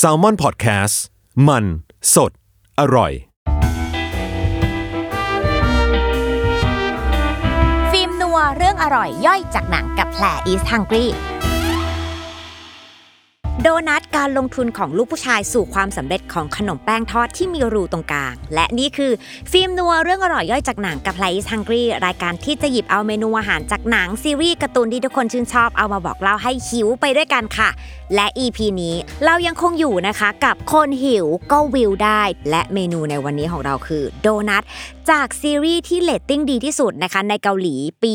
s a l ม o n PODCAST มัน สด อร่อย ฟิล์มนัวเรื่องอร่อยย่อยจากหนังกับแผลอีส t ังก r ีโดนัทการลงทุนของลูกผู้ชายสู่ความสำเร็จของขนมแป้งทอดที่มีรูตรงกลาง และนี่คือฟิล์มนัวเรื่องอร่อยย่อยจากหนังกับไลซ์ฮังกี้รายการที่จะหยิบเอาเมนูอาหารจากหนังซีรีส์การ์ตูนที่ทุกคนชื่นชอบเอามาบอกเล่าให้หิวไปด้วยกันค่ะ และ EP นี้เรายังคงอยู่นะคะกับคนหิวก็วิวได้ และเมนูในวันนี้ของเราคือโดนัทจากซีรีส์ที่เรตติ้งดีที่สุดนะคะในเกาหลีปี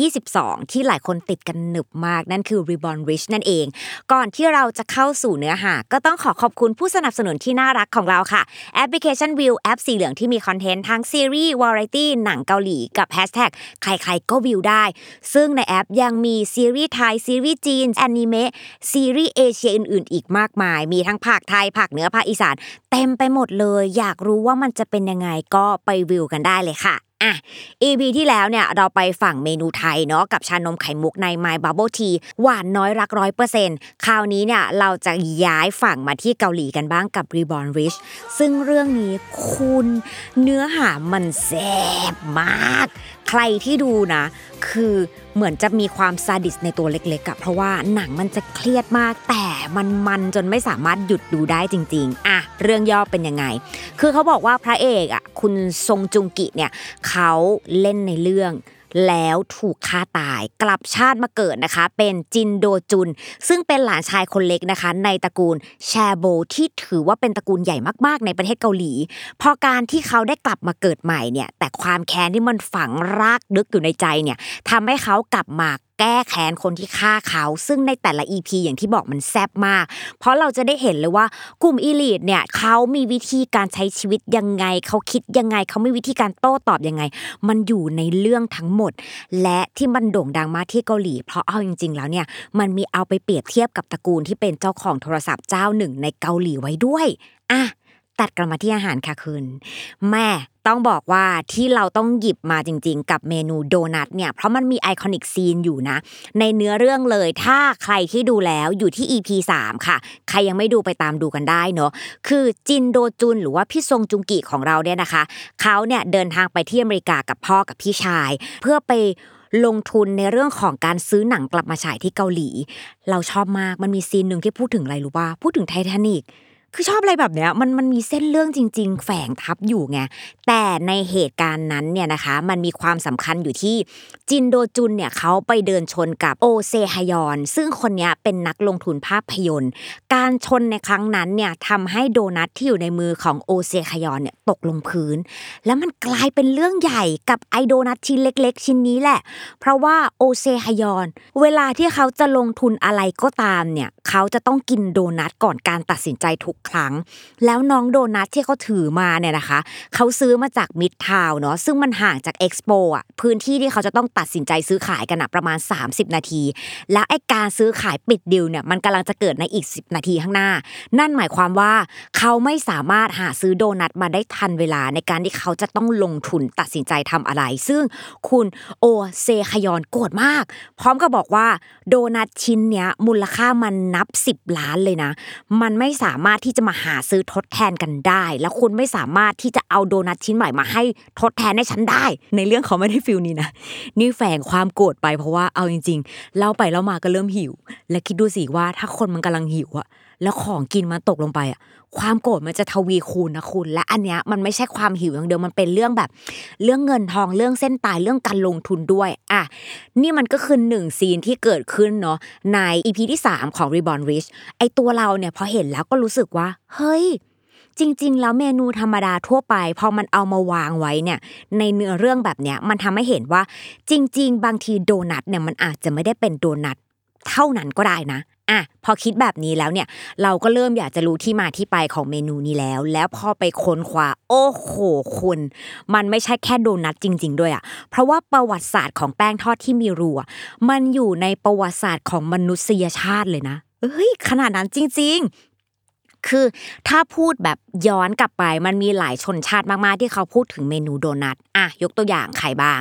2022 ที่หลายคนติดกันหนึบมากนั่นคือ Reborn Rich นั่นเอง ก่อนที่เราจะเข้าสู่เนื้อหา ก็ต้องขอขอบคุณผู้สนับสนุนที่น่ารักของเราค่ะ แอปพลิเคชัน Viu แอปสีเหลืองที่มีคอนเทนต์ทั้งซีรีส์วาไรตี้หนังเกาหลีกับแฮชแท็กใครๆก็วิวได้ ซึ่งในแอปยังมีซีรีส์ไทยซีรีส์จีนแอนิเมะซีรีส์เอเชียอื่น ๆ อีกมากมาย มีทั้งภาคไทยภาคเหนือภาคอีสาน เต็มไปหมดเลย อยากรู้ว่ามันจะเป็นยังไงก็ไปวิวกันได้เลยค่ะอะ EP ที่แล้วเนี่ยเราไปฝั่งเมนูไทยเนาะกับชานมไข่มุกใน My Bubble Tea หวานน้อยรักร้อยเปอร์เซ็นต์คราวนี้เนี่ยเราจะย้ายฝั่งมาที่เกาหลีกันบ้างกับ Reborn Rich ซึ่งเรื่องนี้คุณเนื้อหามันแซ่บมาก ใครที่ดูนะ คือเหมือนจะมีความซาดิสในตัวเล็กๆอะเพราะว่าหนังมันจะเครียดมาก แต่มันมันจนไม่สามารถหยุดดูได้จริง ๆอะเรื่องย่อเป็นยังไง คือเขาบอกว่าพระเอกอะคุณทรงจุงกิเนี่ยเขาเล่นในเรื่อง แล้วถูกฆ่าตายกลับชาติมาเกิดนะคะ เป็นจินโดจุน ซึ่งเป็นหลานชายคนเล็กนะคะ ในตระกูลแชโบที่ถือว่าเป็นตระกูลใหญ่มากๆ ในประเทศเกาหลี พอการที่เขาได้กลับมาเกิดใหม่เนี่ยแต่ความแค้นที่มันฝังรากลึกอยู่ในใจเนี่ยทำให้เขากลับมา แก้แค้นคนที่ฆ่าเขา ซึ่งในแต่ละ EP อย่างที่บอกมันแซ่บมาก เพราะเราจะได้เห็นเลยว่ากลุ่มอีลีทเนี่ยเขามีวิธีการใช้ชีวิตยังไง เขาคิดยังไง เขามีวิธีการโต้ตอบยังไง มันอยู่ในเรื่องทั้งหมด และที่มันโด่งดังมากที่เกาหลี เพราะเอาจริง ๆ แล้วเนี่ยมันมีเอาไปเปรียบเทียบกับตระกูลที่เป็นเจ้าของโทรศัพท์เจ้าหนึ่งในเกาหลีไว้ด้วยอะ ตัดกลับมาที่อาหารค่ะคุณแม่ต้องบอกว่าที่เราต้องหยิบมาจริง ๆ กับเมนูโดนัทเนี่ยเพราะมันมี iconic scene อยู่นะ ในเนื้อเรื่องเลยถ้าใครที่ดูแล้วอยู่ที่ EP 3 ค่ะ ใครยังไม่ดูไปตามดูกันได้เนาะคือจินโดจุนหรือว่าพี่ซงจุงกิของเราเนี่ยนะคะเขาเนี่ยเดินทางไปที่อเมริกากับพ่อกับพี่ชาย เพื่อไปลงทุนในเรื่องของการซื้อหนังกลับมาฉายที่เกาหลี เราชอบมากมันมีซีนหนึ่งที่พูดถึงอะไรรู้ป่ะพูดถึงไททานิก คือชอบอะไรแบบเนี้ยมันมันมีเส้นเรื่องจริง ๆ แฝงทับอยู่ไงแต่ในเหตุการณ์นั้นเนี่ยนะคะ มันมีความสำคัญอยู่ที่จินโดจุนเนี่ยเขาไปเดินชนกับโอเซฮยอน ซึ่งคนนี้เป็นนักลงทุนภาพยนตร์ การชนในครั้งนั้นเนี่ยทำให้โดนัทที่อยู่ในมือของโอเซฮยอนเนี่ยตกลงพื้น แล้วมันกลายเป็นเรื่องใหญ่กับไอโดนัทชิ้นเล็ก ๆ ชิ้นนี้แหละ เพราะว่าโอเซฮยอน เวลาที่เขาจะลงทุนอะไรก็ตามเนี่ยเขาจะต้องกินโดนัทก่อนการตัดสินใจทุกครั้ง แล้วน้องโดนัทที่เขาถือมาเนี่ยนะคะเขาซื้อมาจากมิดทาวเนาะซึ่งมันห่างจากเอ็กซ์โปอะพื้นที่ที่เขาจะต้องตัดสินใจซื้อขายกันอะประมาณ 30 นาที แล้วไอ้การซื้อขายปิดดิวเนี่ยมันกำลังจะเกิดในอีก 10 นาทีข้างหน้า นั่นหมายความว่าเขาไม่สามารถหาซื้อโดนัทมาได้ทันเวลาในการที่เขาจะต้องลงทุนตัดสินใจทำอะไร ซึ่งคุณโอเซคยอนโกรธมาก พร้อมกับบอกว่าโดนัทชิ้นเนี้ยมูลค่ามันนับ 10 ล้านเลยนะ มันไม่สามารถที่ที่จะมาหาซื้อทดแทนกันได้ แล้วคุณไม่สามารถที่จะเอาโดนัทชิ้นใหม่มาให้ทดแทนให้ฉันได้ ในเรื่องเขาไม่ได้ feel นี้นะนี่แฝงความโกรธไปเพราะว่าเอาจริง ๆ เล่าไปเล่ามาก็เริ่มหิว และคิดดูสิว่าถ้าคนมันกำลังหิวอะ แล้วของกินมันตกลงไปอะความโกรธมันจะทวีคูณนะคุณ และอันเนี้ยมันไม่ใช่ความหิวอย่างเดียวมันเป็นเรื่องแบบ เรื่องเงินทองเรื่องเส้นตายเรื่องการลงทุนด้วยอะนี่มันก็คือหนึ่งซีนที่เกิดขึ้นเนาะในอีพีที่ 3 ของ Reborn Rich ไอตัวเราเนี่ยพอเห็นแล้วก็รู้สึกว่า เฮ้ยจริงๆ แล้วเมนูธรรมดาทั่วไปพอมันเอามาวางไว้เนี่ยในเนื้อเรื่องแบบเนี้ยมันทำให้เห็นว่าจริง ๆ บางทีโดนัทเนี่ยมันอาจจะไม่ได้เป็นโดนัทเท่านั้นก็ได้นะ อะพอคิดแบบนี้แล้วเนี่ย เราก็เริ่มอยากจะรู้ที่มาที่ไปของเมนูนี้แล้ว แล้วพอไปค้นคว้าโอ้โหคุณ มันไม่ใช่แค่โดนัทจริง ๆ ด้วยอะเพราะว่าประวัติศาสตร์ของแป้งทอดที่มีรูอะมันอยู่ในประวัติศาสตร์ของมนุษยชาติเลยนะเอ้ยขนาดนั้นจริง ๆ คือถ้าพูดแบบย้อนกลับไปมันมีหลายชนชาติมากๆที่เขาพูดถึงเมนูโดนัทอะยกตัวอย่างใครบ้าง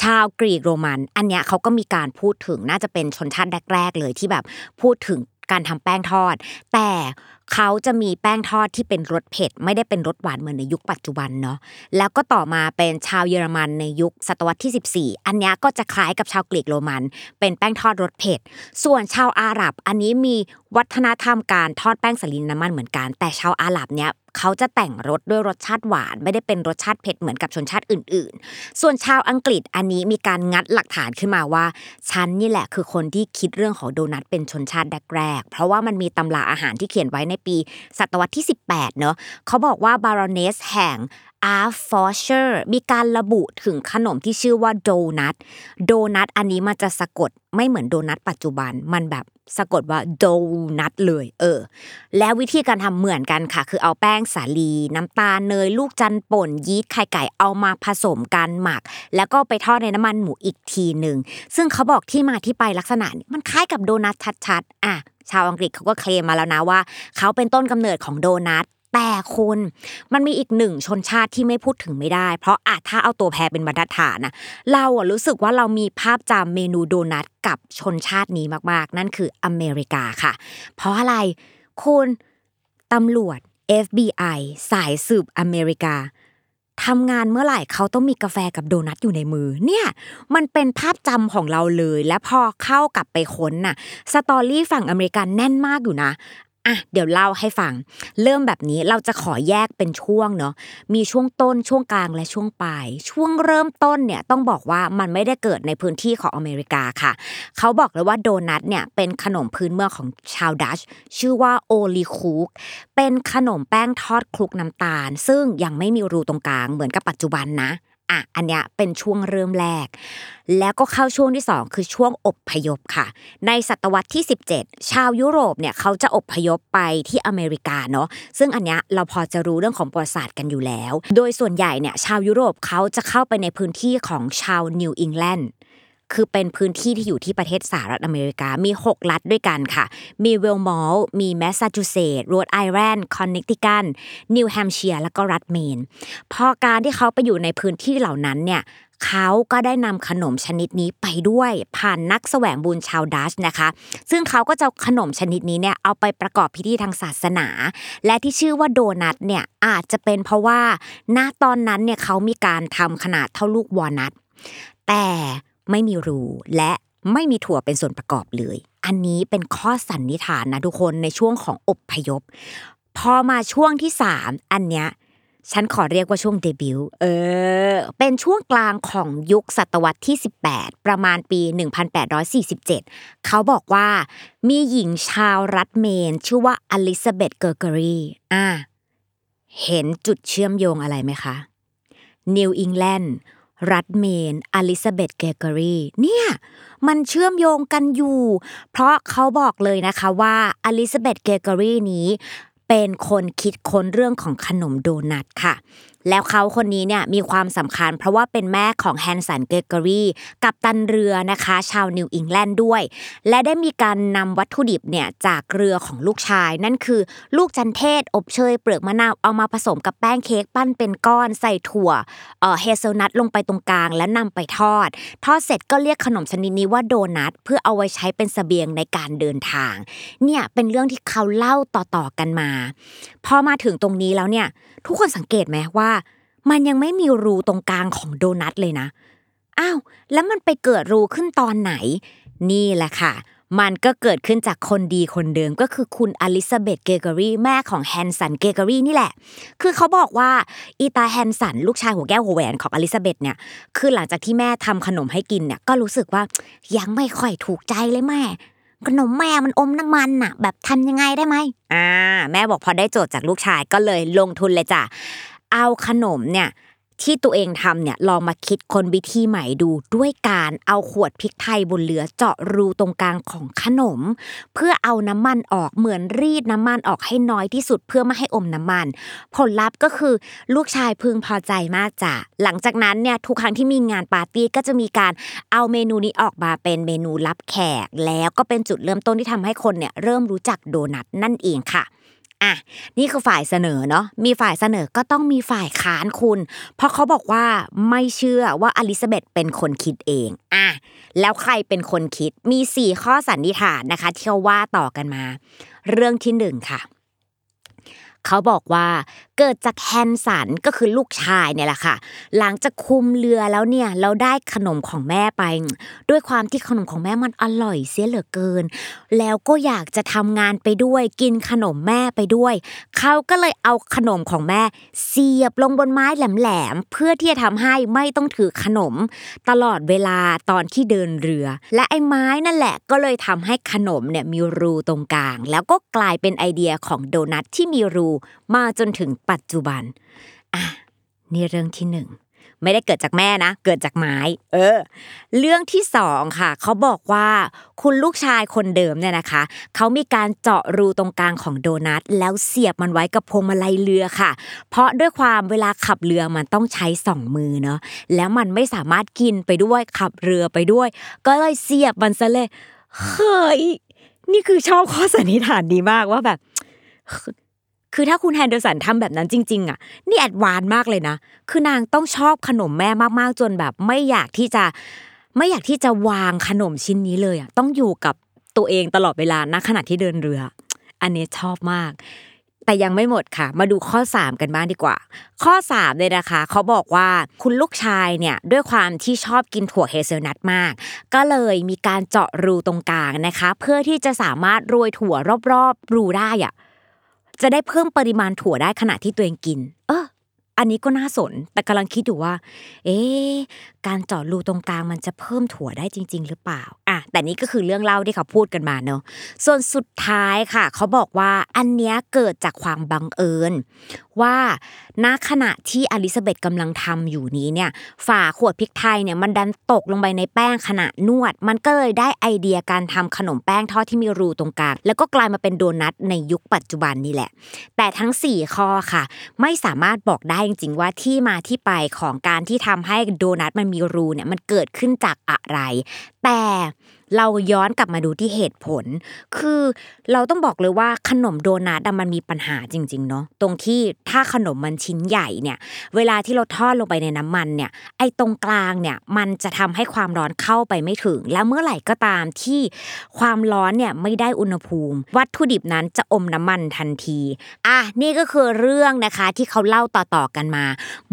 ชาวกรีกโรมัน อันเนี้ยเขาก็มีการพูดถึงน่าจะเป็นชนชาติแรก ๆ เลยที่แบบพูดถึงการทำแป้งทอด แต่เขาจะมีแป้งทอดที่เป็นรสเผ็ด ไม่ได้เป็นรสหวานเหมือนในยุคปัจจุบันเนาะแล้วก็ต่อมาเป็นชาวเยอรมันในยุคศตวรรษที่ 14 อันนี้ก็จะคล้ายกับชาวกรีกโรมัน เป็นแป้งทอดรสเผ็ด ส่วนชาวอาหรับอันนี้มีวัฒนธรรมการทอดแป้งสาลีน้ำมันเหมือนกัน แต่ชาวอาหรับเนี้ยเขาจะแต่งรสด้วยรสชาติหวาน ไม่ได้เป็นรสชาติเผ็ดเหมือนกับชนชาติอื่น ๆ ส่วนชาวอังกฤษอันนี้มีการงัดหลักฐานขึ้นมาว่าฉันนี่แหละคือคนที่คิดเรื่องของโดนัทเป็นชนชาติแรกๆเพราะว่ามันมีตำราอาหารที่เขียนไว้ในปีศตวรรษที่ 18เนอะเขาบอกว่าบารอนเนสแห่งฮาร์ตฟอร์ดเชอร์มีการระบุถึงขนมที่ชื่อว่าโดนัทโดนัทอันนี้มันจะสะกดไม่เหมือนโดนัทปัจจุบันมันแบบสะกดว่า doughnut เลย เออ แล้ววิธีการทำเหมือนกันค่ะ คือเอาแป้งสาลี น้ำตาลเนย ลูกจันทน์ป่นยีสต์ไข่ไก่เอามาผสมกันหมัก แล้วก็ไปทอดในน้ำมันหมูอีกทีหนึ่งซึ่งเขาบอกที่มาที่ไปลักษณะนี้มันคล้ายกับโดนัทชัดๆ อะ ชาวอังกฤษเขาก็เคลมมาแล้วนะว่า เขาเป็นต้นกำเนิดของโดนัทแต่คุณมันมีอีกหนึ่งชนชาติที่ไม่พูดถึงไม่ได้ เพราะอาจถ้าเอาตัวแพรเป็นบรรทัดฐานนะเราอะรู้สึกว่าเรามีภาพจำเมนูโดนัทกับชนชาตินี้มากๆ นั่นคืออเมริกาค่ะ เพราะอะไรคุณตำรวจ FBI สายสืบอเมริกา ทำงานเมื่อไหร่เขาต้องมีกาแฟกับโดนัทอยู่ในมือ เนี่ยมันเป็นภาพจำของเราเลย และพอเข้ากลับไปค้นน่ะสตอรี่ฝั่งอเมริกันแน่นมากอยู่นะ อะเดี๋ยวเล่าให้ฟัง เริ่มแบบนี้เราจะขอแยกเป็นช่วงเนาะมีช่วงต้นช่วงกลางและช่วงปลายช่วงเริ่มต้นเนี่ยต้องบอกว่ามันไม่ได้เกิดในพื้นที่ของอเมริกาค่ะ เขาบอกเลยว่าโดนัทเนี่ยเป็นขนมพื้นเมืองของชาวดัตช์ ชื่อว่า olykoek เป็นขนมแป้งทอดคลุกน้ำตาล ซึ่งยังไม่มีรูตรงกลางเหมือนกับปัจจุบันนะ อะอันเนี้ยเป็นช่วงเริ่มแรก แล้วก็เข้าช่วงที่ 2 คือช่วงอพยพค่ะ ในศตวรรษที่ 17 ชาวยุโรปเนี่ยเขาจะอพยพไปที่อเมริกาเนาะซึ่งอันเนี้ยเราพอจะรู้เรื่องของประวัติศาสตร์กันอยู่แล้ว โดยส่วนใหญ่เนี่ยชาวยุโรปเขาจะเข้าไปในพื้นที่ของชาวนิวอิงแลนด์ คือเป็นพื้นที่ที่อยู่ที่ประเทศสหรัฐอเมริกา มี 6 รัฐด้วยกันค่ะ มีเวอร์มอนต์มีแมสซาชูเซตส์โรดไอแลนด์คอนเนตทิคัตนิวแฮมเชียร์แล้วก็รัฐเมน พอการที่เขาไปอยู่ในพื้นที่เหล่านั้นเนี่ยเขาก็ได้นำขนมชนิดนี้ไปด้วย ผ่านนักแสวงบุญชาวดัตช์นะคะ ซึ่งเขาก็จะขนมชนิดนี้เนี่ยเอาไปประกอบพิธีทางศาสนา และที่ชื่อว่าโดนัทเนี่ยอาจจะเป็นเพราะว่าณตอนนั้นเนี่ยเขามีการทำขนาดเท่าลูกวอลนัทแต่ ไม่มีรูและไม่มีถั่วเป็นส่วนประกอบเลย อันนี้เป็นข้อสันนิษฐานนะทุกคนในช่วงของอบพยพ พอมาช่วงที่สามอันเนี้ยฉันขอเรียกว่าช่วงเดบิวต์เออ เป็นช่วงกลางของยุคศตวรรษที่ 18 ประมาณปี 1847 เขาบอกว่ามีหญิงชาวรัฐเมน ชื่อว่าอลิซาเบธเกอร์เกอรีอะเห็นจุดเชื่อมโยงอะไรไหมคะนิวอิงแลนด์ รัฐเมนอลิซาเบธเกรกอรีเนี่ยมันเชื่อมโยงกันอยู่ เพราะเขาบอกเลยนะคะว่าอลิซาเบธเกรกอรีนี้เป็นคนคิดค้นเรื่องของขนมโดนัทค่ะ แล้วเขาคนนี้เนี่ยมีความสำคัญ เพราะว่าเป็นแม่ของแฮนสันเกรกอรีกัปตันเรือนะคะ ชาวนิวอิงแลนด์ด้วย และได้มีการนำวัตถุดิบเนี่ยจากเรือของลูกชาย นั่นคือลูกจันเทศ อบเชย เปลือกมะนาวเอามาผสมกับแป้งเค้กปั้นเป็นก้อนใส่ถั่วเฮเซลนัทลงไปตรงกลาง และนำไปทอด ทอดเสร็จก็เรียกขนมชนิดนี้ว่าโดนัทเพื่อเอาไว้ใช้เป็นเสบียงในการเดินทาง เนี่ยเป็นเรื่องที่เขาเล่าต่อๆกันมา พอมาถึงตรงนี้แล้วเนี่ยทุกคนสังเกตไหมว่า มันยังไม่มีรูตรงกลางของโดนัทเลยนะ อ้าว แล้วมันไปเกิดรูขึ้นตอนไหน นี่แหละค่ะ มันก็เกิดขึ้นจากคนดีคนเดิมก็คือคุณอลิซาเบธเกรกอรี่แม่ของแฮนสันเกรกอรี่นี่แหละ คือเขาบอกว่าอีตาแฮนสันลูกชายหัวแก้วหัวแหวนของอลิซาเบธเนี่ย คือหลังจากที่แม่ทำขนมให้กินเนี่ยก็รู้สึกว่ายังไม่ค่อยถูกใจเลยแม่ขนมแม่มันอมน้ำมันน่ะ แบบทำยังไงได้ไหมอ่า แม่บอกพอได้โจทย์จากลูกชายก็เลยลงทุนเลยจ้ะ เอาขนมเนี่ยที่ตัวเองทำเนี่ยลองมาคิดค้นวิธีใหม่ดูด้วยการเอาขวดพริกไทยบนเรือเจาะรูตรงกลางของขนม เพื่อเอาน้ำมันออกเหมือนรีดน้ำมันออกให้น้อยที่สุดเพื่อไม่ให้อมน้ำมัน ผลลัพธ์ก็คือลูกชายพึงพอใจมากจ้ะหลังจากนั้นเนี่ยทุกครั้งที่มีงานปาร์ตี้ก็จะมีการเอาเมนูนี้ออกมาเป็นเมนูรับแขก แล้วก็เป็นจุดเริ่มต้นที่ทำให้คนเนี่ยเริ่มรู้จักโดนัทนั่นเองค่ะ อะนี่คือฝ่ายเสนอเนาะมีฝ่ายเสนอก็ต้องมีฝ่ายค้านคุณ เพราะเขาบอกว่าไม่เชื่อว่าอลิซาเบธเป็นคนคิดเองอะแล้วใครเป็นคนคิดมีสี่ข้อสันนิษฐานนะคะที่เขาว่าต่อกันมา เรื่องที่หนึ่งค่ะ เขาบอกว่าเกิดจากแฮนสันก็คือลูกชายเนี่ยแหละค่ะ หลังจากคุมเรือแล้วเนี่ยเราได้ขนมของแม่ไป ด้วยความที่ขนมของแม่มันอร่อยเสียเหลือเกิน แล้วก็อยากจะทำงานไปด้วยกินขนมแม่ไปด้วย เขาก็เลยเอาขนมของแม่ เสียบลงบนไม้แหลมๆเพื่อที่จะทำให้ไม่ต้องถือขนม ตลอดเวลาตอนที่เดินเรือ และไอ้ไม้นั่นแหละก็เลยทำให้ขนมเนี่ยมีรูตรงกลาง แล้วก็กลายเป็นไอเดียของโดนัทที่มีรูมาจนถึงปัจจุบันอะนี่เรื่องที่หนึ่งไม่ได้เกิดจากแม่นะ เกิดจากไม้ เออ เรื่องที่สองค่ะ เขาบอกว่า คุณลูกชายคนเดิมเนี่ยนะคะ เขามีการเจาะรูตรงกลางของโดนัท แล้วเสียบมันไว้กับพวงมาลัยเรือค่ะ เพราะด้วยความเวลาขับเรือมันต้องใช้สองมือเนาะ แล้วมันไม่สามารถกินไปด้วยขับเรือไปด้วย ก็เลยเสียบมันซะเลย เฮ้ย นี่คือชอบข้อสันนิษฐานดีมากว่าแบบ คือถ้าคุณแฮนเดอร์สันทำแบบนั้นจริง ๆอะนี่ advance มากเลยนะ คือนางต้องชอบขนมแม่มากๆจนแบบ ไม่อยากที่จะไม่อยากที่จะวางขนมชิ้นนี้เลยอะต้องอยู่กับตัวเองตลอดเวลาณขณะที่เดินเรือ อันนี้ชอบมาก แต่ยังไม่หมดค่ะ มาดูข้อ 3 กันบ้างดีกว่า ข้อ3เลยนะคะ เขาบอกว่าคุณลูกชายเนี่ยด้วยความที่ชอบกินถั่วเฮเซลนัทมาก ก็เลยมีการเจาะรูตรงกลางนะคะ เพื่อที่จะสามารถโรยถั่วรอบๆ รูได้อะ จะได้เพิ่มปริมาณถั่วได้ขณะที่ตัวเองกิน เอออันนี้ก็น่าสน แต่กำลังคิดอยู่ว่า เอ๊การเจาะรูตรงกลางมันจะเพิ่มถั่วได้จริง ๆ หรือเปล่า อะ แต่นี้ก็คือเรื่องเล่าที่เขาพูดกันมาเนาะส่วนสุดท้ายค่ะ เขาบอกว่าอันเนี้ยเกิดจากความบังเอิญว่าณขณะที่อลิซาเบธกำลังทำอยู่นี้เนี่ยฝาขวดพริกไทยเนี่ยมันดันตกลงไปในแป้งขณะนวด มันก็เลยได้ไอเดียการทำขนมแป้งทอดที่มีรูตรงกลางแล้วก็กลายมาเป็นโดนัทในยุคปัจจุบันนี่แหละ แต่ทั้ง 4 ข้อค่ะ ไม่สามารถบอกได้จริงๆว่าที่มาที่ไปของการที่ทำให้โดนัทมันมีรูเนี่ยมันเกิดขึ้นจากอะไร แต่ เราย้อนกลับมาดูที่เหตุผล คือเราต้องบอกเลยว่าขนมโดนัทมันมีปัญหาจริงๆเนาะตรงที่ถ้าขนมมันชิ้นใหญ่เนี่ย เวลาที่เราทอดลงไปในน้ำมันเนี่ยไอ้ตรงกลางเนี่ยมันจะทำให้ความร้อนเข้าไปไม่ถึง แล้วเมื่อไหร่ก็ตามที่ความร้อนเนี่ยไม่ได้อุณหภูมิ วัตถุดิบนั้นจะอมน้ำมันทันทีอะนี่ก็คือเรื่องนะคะที่เขาเล่าต่อๆกันมา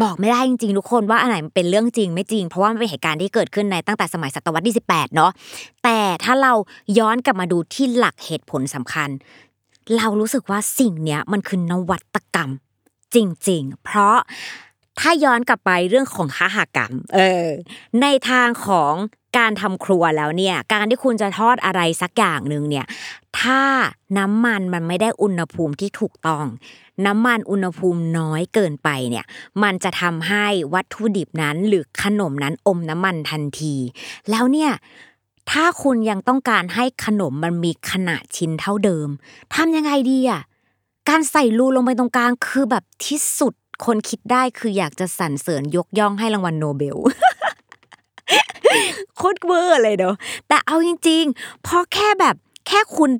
บอกไม่ได้จริงๆทุกคนว่าอันไหนมันเป็นเรื่องจริงไม่จริง เพราะว่ามันเป็นเหตุการณ์ที่เกิดขึ้นในตั้งแต่สมัยศตวรรษที่18เนาะแต่แต่ถ้าเราย้อนกลับมาดูที่หลักเหตุผลสำคัญ เรารู้สึกว่าสิ่งเนี้ยมันคือนวัตกรรม จริง ๆ เพราะถ้าย้อนกลับไปเรื่องของค้าหากรรม เออ ในทางของการทำครัวแล้วเนี่ย การที่คุณจะทอดอะไรสักอย่างหนึ่งเนี่ย ถ้าน้ำมันมันไม่ได้อุณหภูมิที่ถูกต้อง น้ำมันอุณหภูมิน้อยเกินไปเนี่ย มันจะทำให้วัตถุดิบนั้นหรือขนมนั้นอมน้ำมันทันที แล้วเนี่ย ถ้าคุณยังต้องการให้ขนมมันมีขนาดชิ้นเท่าเดิมทำยังไงดีอะการใส่รูลงไปตรงกลางคือแบบที่สุดคนคิดได้คืออยากจะสรรเสริญยกย่องให้รางวัลโนเบลโคตรเวอร์เลยเนาะแต่เอาจริงๆพอแค่แบบแค่คุณ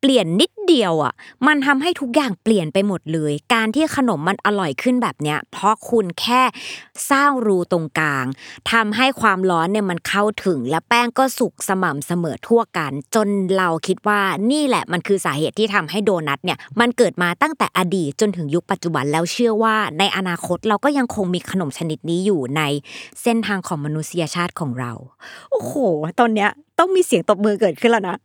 เปลี่ยนนิดเดียวอะ มันทำให้ทุกอย่างเปลี่ยนไปหมดเลย การที่ขนมมันอร่อยขึ้นแบบเนี้ย เพราะคุณแค่สร้างรูตรงกลางทำให้ความร้อนเนี่ยมันเข้าถึง และแป้งก็สุกสม่ำเสมอทั่วกัน จนเราคิดว่านี่แหละมันคือสาเหตุที่ทำให้โดนัทเนี่ย มันเกิดมาตั้งแต่อดีตจนถึงยุคปัจจุบันแล้วเชื่อว่า ในอนาคตเราก็ยังคงมีขนมชนิดนี้อยู่ในเส้นทางของมนุษยชาติของเรา โอ้โห ตอนเนี้ยต้องมีเสียงตบมือเกิดขึ้นแล้วนะ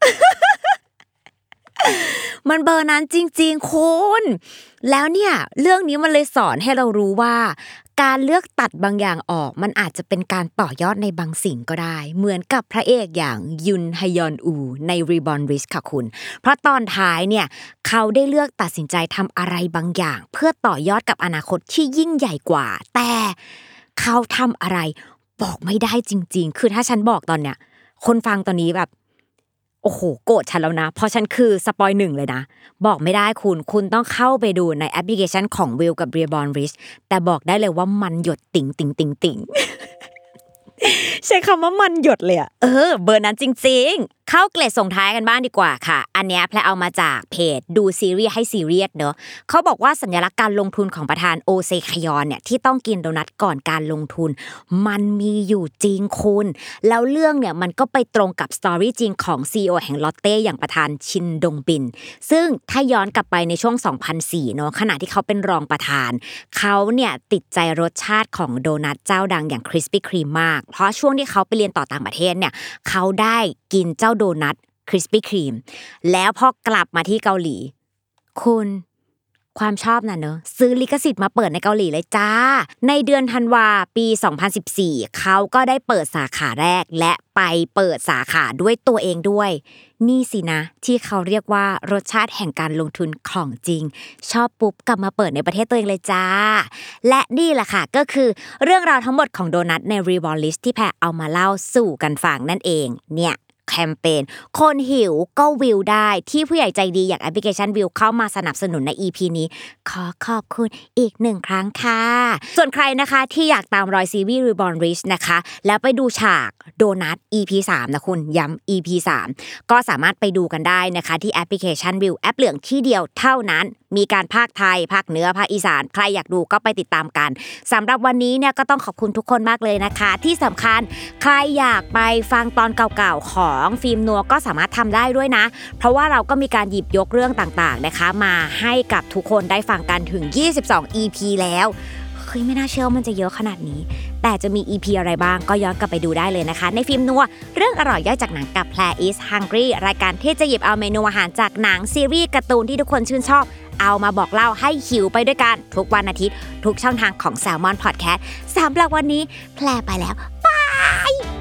มันเบอร์นั้นจริงๆคุณแล้วเนี่ยเรื่องนี้มันเลยสอนให้เรารู้ว่า การเลือกตัดบางอย่างออก มันอาจจะเป็นการต่อยอดในบางสิ่งก็ได้ เหมือนกับพระเอกอย่างยุนฮยอนอู ในรีบอนริชค่ะคุณ เพราะตอนท้ายเนี่ย เขาได้เลือกตัดสินใจทำอะไรบางอย่าง เพื่อต่อยอดกับอนาคตที่ยิ่งใหญ่กว่า แต่เขาทำอะไรบอกไม่ได้จริง ๆ คือถ้าฉันบอกตอนเนี้ยคนฟังตอนนี้แบบ โอ้โหโกรธฉันแล้วนะ เพราะฉันคือ spoil หนึ่งเลยนะ บอกไม่ได้คุณคุณต้องเข้าไปดูในแอปพลิเคชันของ Viu กับ Reborn Rich แต่บอกได้เลยว่ามันหยดติ่งติ่งติ่งติ่งใช้คำว่ามันหยดเลยอะเออ เบอร์นั้นจริง ๆ เข้าเกร็ดส่งท้ายกันบ้างดีกว่าค่ะ อันนี้แพรเอามาจากเพจดูซีรีส์ให้ซีเรียสเนอะเขาบอกว่าสัญลักษณ์การลงทุนของประธานโอเซฮยอนเนี่ยที่ต้องกินโดนัทก่อนการลงทุน มันมีอยู่จริงคุณ แล้วเรื่องเนี่ยมันก็ไปตรงกับ story จริงของ CEO แห่งลอตเต้อย่างประธานชินดงบิน ซึ่งถ้าย้อนกลับไปในช่วง 2004เนอะขณะที่เขาเป็นรองประธานเขาเนี่ยติดใจรสชาติของโดนัทเจ้าดังอย่างคริสปี้ครีมมาก เพราะช่วงที่เขาไปเรียนต่อต่างประเทศเนี่ยเขาได้กินเจ้าโดนัทคริสปี้ครีมแล้วพอกลับมาที่เกาหลี คุณความชอบน่ะเนอะซื้อลิขสิทธิ์มาเปิดในเกาหลีเลยจ้า ในเดือนธันวาปี 2014 เขาก็ได้เปิดสาขาแรกและไปเปิดสาขาด้วยตัวเองด้วย นี่สินะ ที่เขาเรียกว่ารสชาติแห่งการลงทุนของจริง ชอบปุ๊บกลับมาเปิดในประเทศตัวเองเลยจ้า และนี่แหละค่ะก็คือเรื่องราวทั้งหมดของโดนัทในรีวอลลิสที่แพรเอามาเล่าสู่กันฟังนั่นเอง เนี่ย แคมเปญคนหิวก็วิวได้ที่ผู้ใหญ่ใจดีอย่างแอปพลิเคชันวิวเข้ามาสนับสนุนใน EP นี้ ขอขอบคุณอีกหนึ่งครั้งค่ะ ส่วนใครนะคะที่อยากตามรอยซีรีส์ Reborn Rich นะคะ แล้วไปดูฉากโดนัท EP 3นะคุณย้ำ EP 3ก็สามารถไปดูกันได้นะคะที่แอปพลิเคชันวิวแอปเหลืองที่เดียวเท่านั้นมีการพากย์ไทย พากย์เหนือ พากย์อีสาน ใครอยากดูก็ไปติดตามกันสำหรับวันนี้เนี่ยก็ต้องขอบคุณทุกคนมากเลยนะคะ ที่สำคัญใครอยากไปฟังตอนเก่าๆ ของฟิล์มนัวก็สามารถทำได้ด้วยนะ เพราะว่าเราก็มีการหยิบยกเรื่องต่างๆนะคะ มาให้กับทุกคนได้ฟังกันถึง 22 EP แล้วเฮ้ยไม่น่าเชื่อว่ามันจะเยอะขนาดนี้ แต่จะมี EP อะไรบ้างก็ย้อนกลับไปดูได้เลยนะคะ ในฟิล์มนัว เรื่องอร่อยย่อยจากหนังกับ Play is Hungry รายการที่จะหยิบเอาเมนูอาหารจากหนังซีรีส์การ์ตูนที่ทุกคนชื่นชอบ เอามาบอกเล่าให้หิวไปด้วยกัน ทุกวันอาทิตย์ ทุกช่องทางของ Salmon Podcast สำหรับวันนี้ แพรไปแล้วบาย